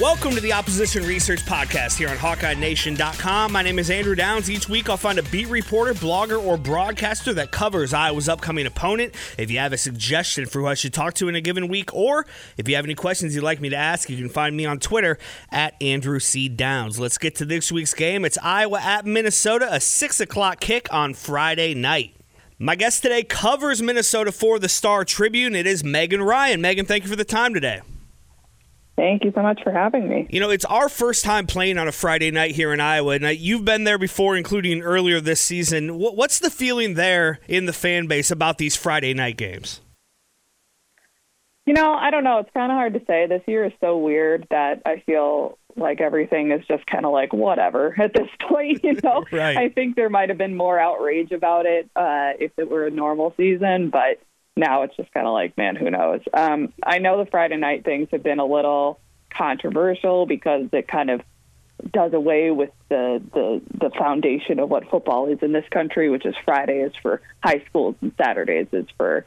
Welcome to the Opposition Research Podcast here on HawkeyeNation.com. My name is Andrew Downs. Each week I'll find a beat reporter, blogger, or broadcaster that covers Iowa's upcoming opponent. If you have a suggestion for who I should talk to in a given week, or if you have any questions you'd like me to ask, you can find me on Twitter at Andrew C. Downs. Let's get to this week's game. It's Iowa at Minnesota, a 6 o'clock kick on Friday night. My guest today covers Minnesota for the Star Tribune. It is Megan Ryan. Megan, thank you for the time today. Thank you so much for having me. You know, it's our first time playing on a Friday night here in Iowa, and you've been there before, including earlier this season. What's the feeling there in the fan base about these Friday night games? You know, I don't know. It's kind of hard to say. This year is so weird that I feel like everything is just kind of like whatever at this point. You know, right. I think there might have been more outrage about it uh, if it were a normal season, but now it's just kind of like, man, who knows? Um, I know the Friday night things have been a little controversial because it kind of does away with the, the the foundation of what football is in this country, which is Friday is for high schools and Saturdays is for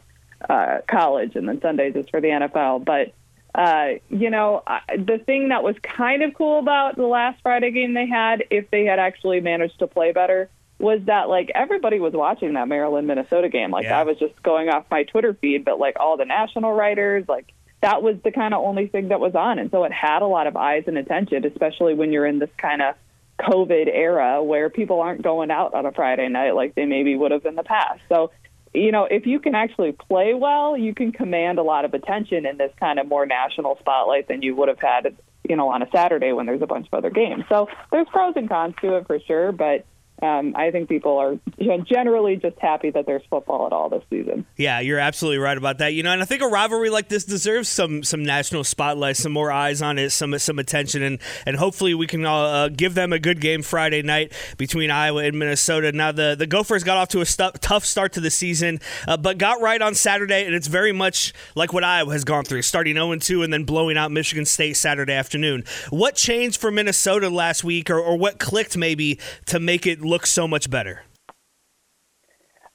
uh, college, and then Sundays is for the NFL. But uh, you know, the thing that was kind of cool about the last Friday game they had, if they had actually managed to play better, was that like everybody was watching that Maryland Minnesota game. Like yeah. I was just going off my Twitter feed, but like all the national writers, like that was the kind of only thing that was on. And so it had a lot of eyes and attention, especially when you're in this kind of COVID era where people aren't going out on a Friday night like they maybe would have in the past. So, you know, if you can actually play well, you can command a lot of attention in this kind of more national spotlight than you would have had, you know, on a Saturday when there's a bunch of other games. So there's pros and cons to it for sure, but um, I think people are generally just happy that there's football at all this season. Yeah, you're absolutely right about that. You know, and I think a rivalry like this deserves some some national spotlight, some more eyes on it, some some attention, and and hopefully we can uh, give them a good game Friday night between Iowa and Minnesota. Now the the Gophers got off to a tough start to the season, uh, but got right on Saturday, and it's very much like what Iowa has gone through, starting 0 2 and then blowing out Michigan State Saturday afternoon. What changed for Minnesota last week, or, or what clicked maybe to make it look so much better?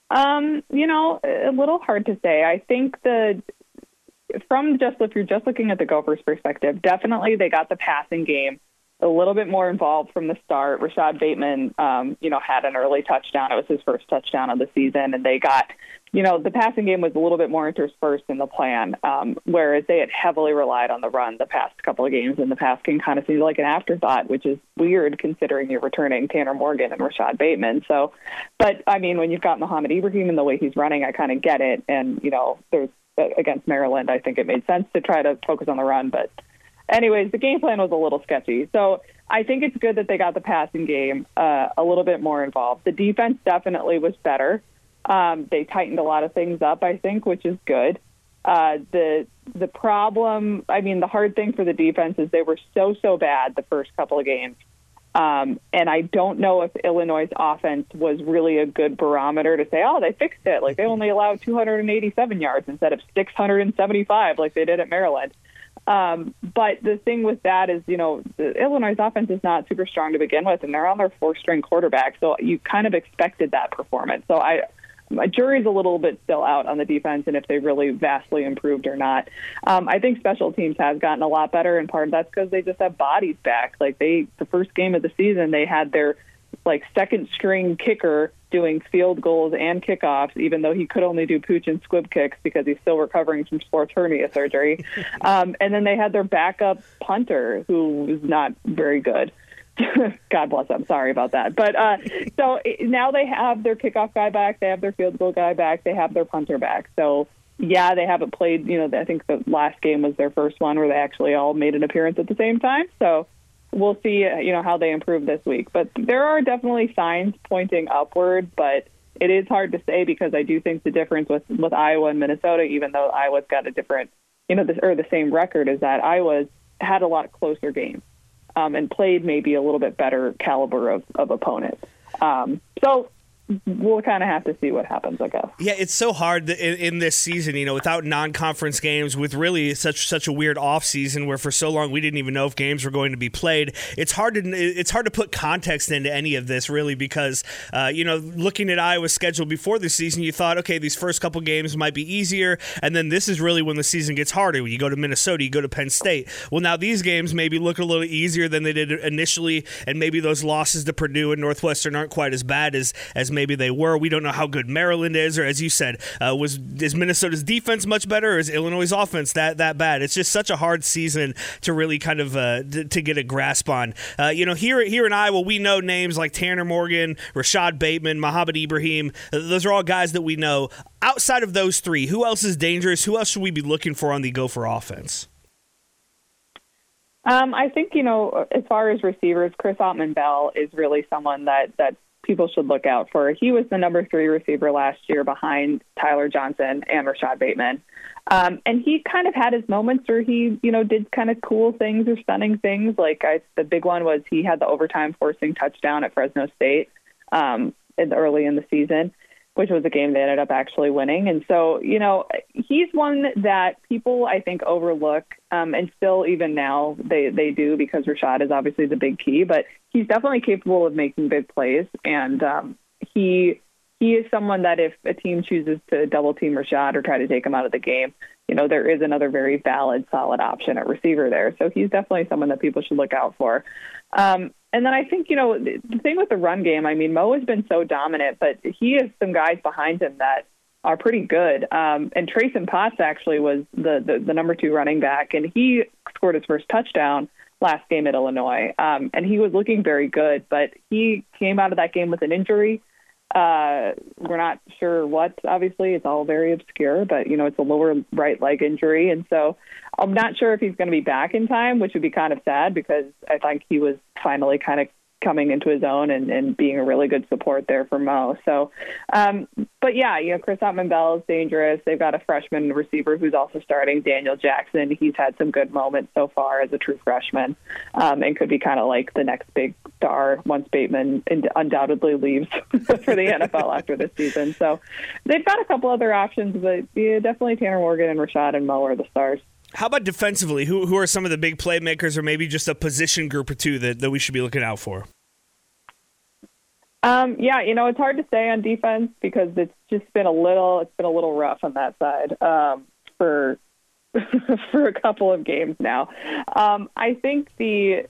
Um, you know, a little hard to say. I think the from just if you're just looking at the Gophers' perspective, definitely they got the passing game a little bit more involved from the start. Rashod Bateman, um, you know, had an early touchdown. It was his first touchdown of the season, and they got, you know, the passing game was a little bit more interspersed in the plan, um, whereas they had heavily relied on the run the past couple of games, and the pass game kind of seemed like an afterthought, which is weird considering you're returning Tanner Morgan and Rashod Bateman. So, but I mean, when you've got Mohamed Ibrahim and the way he's running, I kind of get it. And you know, there's against Maryland, I think it made sense to try to focus on the run, but anyways, the game plan was a little sketchy. So I think it's good that they got the passing game uh, a little bit more involved. The defense definitely was better. Um, they tightened a lot of things up, I think, which is good. Uh, the the problem, I mean, the hard thing for the defense is they were so so bad the first couple of games, um, and I don't know if Illinois' offense was really a good barometer to say, oh, they fixed it. Like they only allowed 287 yards instead of 675, like they did at Maryland. Um, but the thing with that is, you know, the Illinois offense is not super strong to begin with, and they're on their four string quarterback. So you kind of expected that performance. So I, my jury's a little bit still out on the defense and if they really vastly improved or not. Um, I think special teams has gotten a lot better, and part of that's because they just have bodies back. Like they, the first game of the season, they had their like second string kicker doing field goals and kickoffs, even though he could only do pooch and squib kicks because he's still recovering from sports hernia surgery. um, and then they had their backup punter, who was not very good. God bless them. Sorry about that. But uh, so now they have their kickoff guy back. They have their field goal guy back. They have their punter back. So yeah, they haven't played. You know, I think the last game was their first one where they actually all made an appearance at the same time. So we'll see, you know, how they improve this week. But there are definitely signs pointing upward, but it is hard to say because I do think the difference with with Iowa and Minnesota, even though Iowa's got a different, you know, this, or the same record, is that Iowa's had a lot closer games um, and played maybe a little bit better caliber of, of opponent. Um, so we'll kind of have to see what happens, I guess. Yeah, it's so hard in, in, this season, you know, without non-conference games, with really such such a weird off season where for so long we didn't even know if games were going to be played. It's hard to it's hard to put context into any of this really because uh, you know, looking at Iowa's schedule before the season, you thought, okay, these first couple games might be easier, and then this is really when the season gets harder. When You go to Minnesota, you go to Penn State. Well, now these games maybe look a little easier than they did initially, and maybe those losses to Purdue and Northwestern aren't quite as bad as as maybe they were. We don't know how good Maryland is, or as you said, uh, was is Minnesota's defense much better, or is Illinois' offense that that bad? It's just such a hard season to really kind of uh, to, get a grasp on. Uh, you know, here here in Iowa, we know names like Tanner Morgan, Rashod Bateman, Mohamed Ibrahim. Those are all guys that we know. Outside of those three, who else is dangerous? Who else should we be looking for on the Gopher offense? Um, I think you know, as far as receivers, Chris Autman Bell is really someone that that people should look out for. He was the number three receiver last year behind Tyler Johnson and Rashod Bateman. Um, and he kind of had his moments where he, you know, did kind of cool things or stunning things. Like I, the big one was he had the overtime forcing touchdown at Fresno State um, in the, early in the season which was a game they ended up actually winning. And so, you know, he's one that people I think overlook, um, and still even now they they do because Rashod is obviously the big key, but he's definitely capable of making big plays, and um, he he is someone that if a team chooses to double team Rashod or try to take him out of the game, you know, there is another very valid, solid option at receiver there. So he's definitely someone that people should look out for. Um, and then I think, you know, the thing with the run game, I mean, Mo has been so dominant, but he has some guys behind him that are pretty good. Um, and Trayson Potts actually was the, the, the number two running back, and he scored his first touchdown last game at Illinois. Um, and he was looking very good, but he came out of that game with an injury. Uh, we're not sure what, obviously. It's all very obscure, but, you know, it's a lower right leg injury. And so I'm not sure if he's going to be back in time, which would be kind of sad because I think he was finally kind of coming into his own and, and being a really good support there for Mo. So, um, but yeah, you know, Chris Autman Bell is dangerous. They've got a freshman receiver who's also starting, Daniel Jackson. He's had some good moments so far as a true freshman um, and could be kind of like the next big star once Bateman undoubtedly leaves for the NFL after this season. So they've got a couple other options, but yeah, definitely Tanner Morgan and Rashod and Mo are the stars. How about defensively? Who who are some of the big playmakers, or maybe just a position group or two that, that we should be looking out for? Um, yeah, you know, it's hard to say on defense because it's just been a little it's been a little rough on that side um, for for a couple of games now. Um, I think the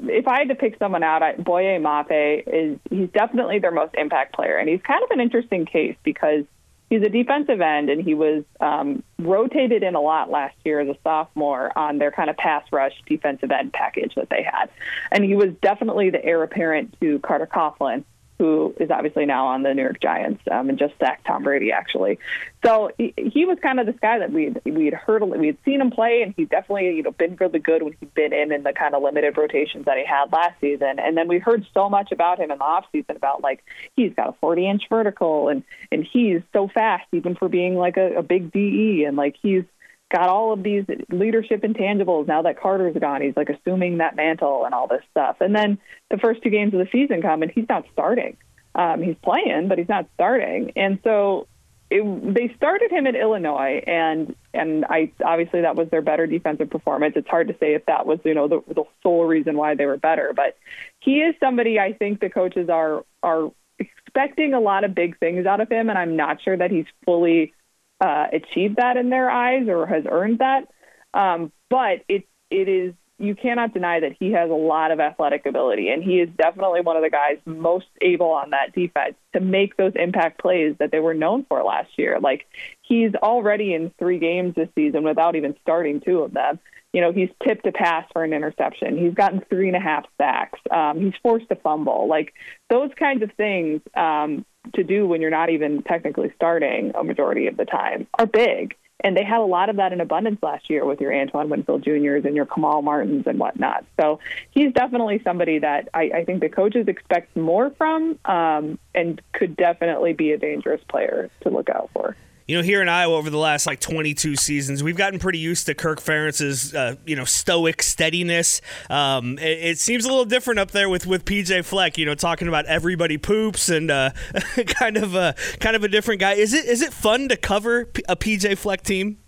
if I had to pick someone out, I, Boye Mafe is he's definitely their most impact player, and he's kind of an interesting case because he's a defensive end, and he was um, rotated in a lot last year as a sophomore on their kind of pass rush defensive end package that they had. And he was definitely the heir apparent to Carter Coughlin who is obviously now on the New York Giants um, and just sacked Tom Brady actually. So he, he was kind of this guy that we we had heard we had seen him play, and he's definitely you know been really good when he'd been in in the kind of limited rotations that he had last season. And then we heard so much about him in the off season about like he's got a 40 inch vertical and and he's so fast even for being like a, a big DE and like he's got all of these leadership intangibles now that Carter's gone. He's like assuming that mantle and all this stuff. And then the first two games of the season come and he's not starting. Um, he's playing, but he's not starting. And so it, they started him at Illinois, and and I obviously that was their better defensive performance. It's hard to say if that was you know the, the sole reason why they were better, but he is somebody I think the coaches are are expecting a lot of big things out of him, and I'm not sure that he's fully uh, achieved that in their eyes or has earned that. Um, but it it is you cannot deny that he has a lot of athletic ability, and he is definitely one of the guys most able on that defense to make those impact plays that they were known for last year. Like he's already in three games this season without even starting two of them. You know, he's tipped a pass for an interception. He's gotten three and a half sacks. Um, he's forced a fumble. Like those kinds of things um, to do when you're not even technically starting a majority of the time are big. And they had a lot of that in abundance last year with your Antoine Winfield Juniors and your Kamal Martins and whatnot. So he's definitely somebody that I, I think the coaches expect more from um, and could definitely be a dangerous player to look out for you know, here in Iowa over the last like 22 seasons, we've gotten pretty used to Kirk Ferentz's, uh, you know, stoic steadiness. Um, it, it, seems a little different up there with, with PJ Fleck, you know, talking about everybody poops and uh, kind of a kind of a different guy. Is it is it fun to cover a PJ Fleck team?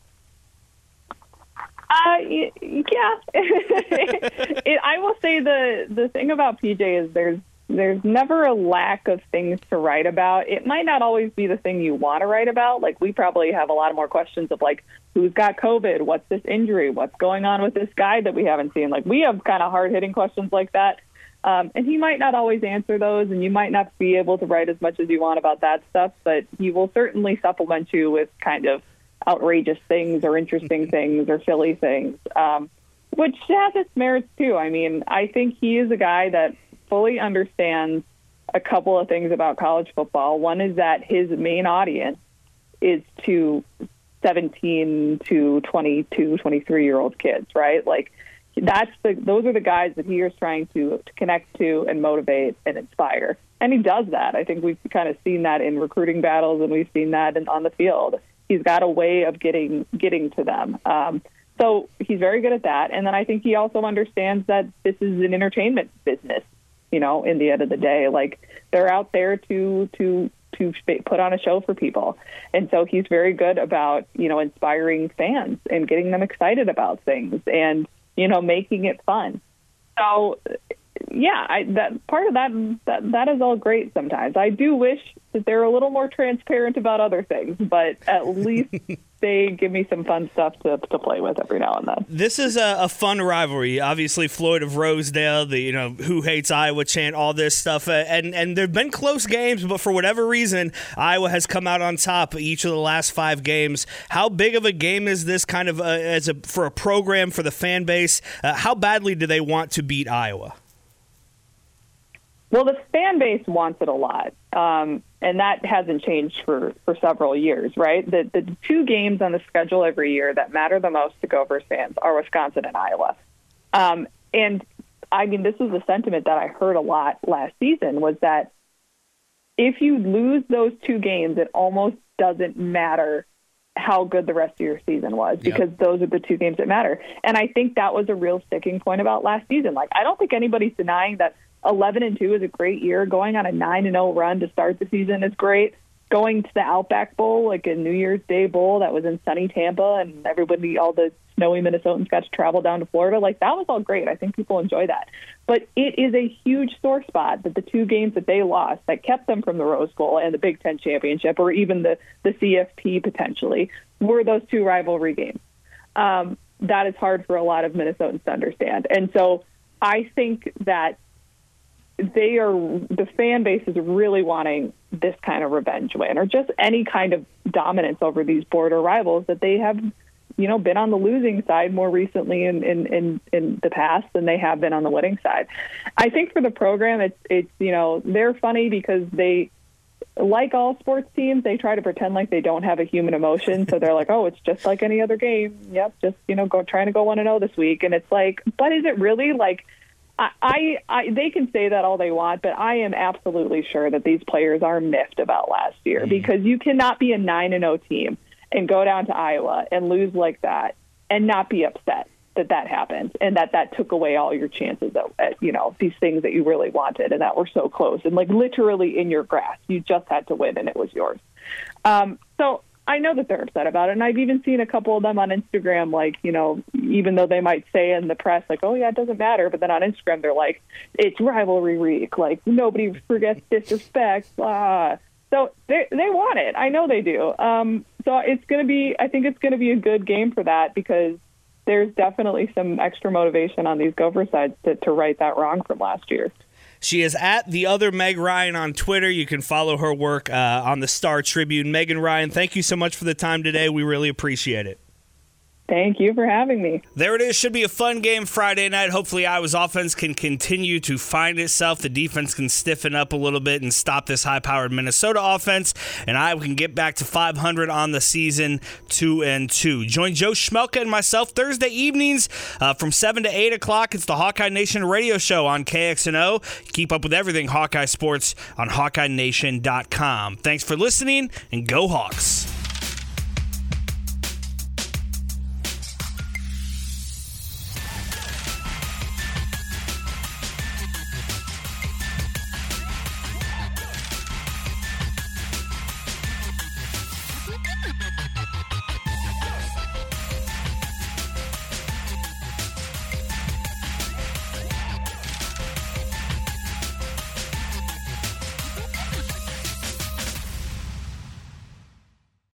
Uh, yeah. it, I will say the the thing about PJ is there's there's never a lack of things to write about. It might not always be the thing you want to write about. Like we probably have a lot more questions of like who's got COVID, what's this injury, what's going on with this guy that we haven't seen. Like we have kind of hard hitting questions like that. Um, and he might not always answer those, and you might not be able to write as much as you want about that stuff, but he will certainly supplement you with kind of outrageous things or interesting things or silly things, um, which has its merits too. I mean, I think he is a guy that fully understands a couple of things about college football. One is that his main audience is to 17 to 22, 23 year old kids, right? Like that's the those are the guys that he is trying to, to connect to and motivate and inspire. And he does that. I think we've kind of seen that in recruiting battles, and we've seen that in, on the field. He's got a way of getting getting to them. Um, so he's very good at that. And then I think he also understands that this is an entertainment business you know, in the end of the day, like they're out there to to to put on a show for people. And so he's very good about, you know, inspiring fans and getting them excited about things and, you know, making it fun. So yeah, I, that part of that, that that is all great sometimes. I do wish that they're a little more transparent about other things, but at least they give me some fun stuff to, to play with every now and then. This is a, a, fun rivalry. Obviously, Floyd of Rosedale, the you know who hates Iowa chant, all this stuff, uh, and and there've been close games, but for whatever reason, Iowa has come out on top each of the last five games. How big of a game is this kind of uh, as a for a program for the fan base? Uh, how badly do they want to beat Iowa? Well, the fan base wants it a lot. Um, and that hasn't changed for, for several years, right? The, the two games on the schedule every year that matter the most to Gophers fans are Wisconsin and Iowa. Um, and I mean, this was a sentiment that I heard a lot last season was that if you lose those two games, it almost doesn't matter how good the rest of your season was because yep. those are the two games that matter. And I think that was a real sticking point about last season. Like, I don't think anybody's denying that 11 and 2 is a great year. Going on a 9 and 0 run to start the season is great. Going to the Outback Bowl, like a New Year's Day bowl that was in sunny Tampa, and everybody, all the snowy Minnesotans got to travel down to Florida. Like that was all great. I think people enjoy that. But it is a huge sore spot that the two games that they lost that kept them from the Rose Bowl and the Big Ten championship, or even the the CFP potentially, were those two rivalry games. Um, that is hard for a lot of Minnesotans to understand, and so I think that they are the fan base is really wanting this kind of revenge win or just any kind of dominance over these border rivals that they have you know been on the losing side more recently in in in, in the past than they have been on the winning side. I think for the program it's it's you know they're funny because they like all sports teams they try to pretend like they don't have a human emotion. So they're like oh it's just like any other game. Yep just you know go trying to go 1 and 0 this week. And it's like but is it really like I, I, they can say that all they want, but I am absolutely sure that these players are miffed about last year mm. because you cannot be a nine and zero oh team and go down to Iowa and lose like that and not be upset that that happened and that that took away all your chances at, at you know these things that you really wanted and that were so close and like literally in your grasp. You just had to win and it was yours. Um, so I know that they're upset about it, and I've even seen a couple of them on Instagram, like you know, even though they might say in the press like, "Oh yeah, it doesn't matter," but then on Instagram they're like, "It's rivalry week, like nobody forgets disrespect." Blah. So they they want it. I know they do. Um, so it's going to be. I think it's going to be a good game for that because there's definitely some extra motivation on these Gopher sides to, to right that wrong from last year. She is at the other Meg Ryan on Twitter. You can follow her work uh, on the Star Tribune. Megan Ryan, thank you so much for the time today. We really appreciate it. Thank you for having me. There it is. Should be a fun game Friday night. Hopefully, Iowa's offense can continue to find itself. The defense can stiffen up a little bit and stop this high powered Minnesota offense. And Iowa can get back to 500 on the season, 2 and 2. Join Joe Schmelka and myself Thursday evenings uh, from 7 to 8 o'clock. It's the Hawkeye Nation radio show on KXNO. Keep up with everything Hawkeye Sports on HawkeyeNation.com. Thanks for listening and go Hawks.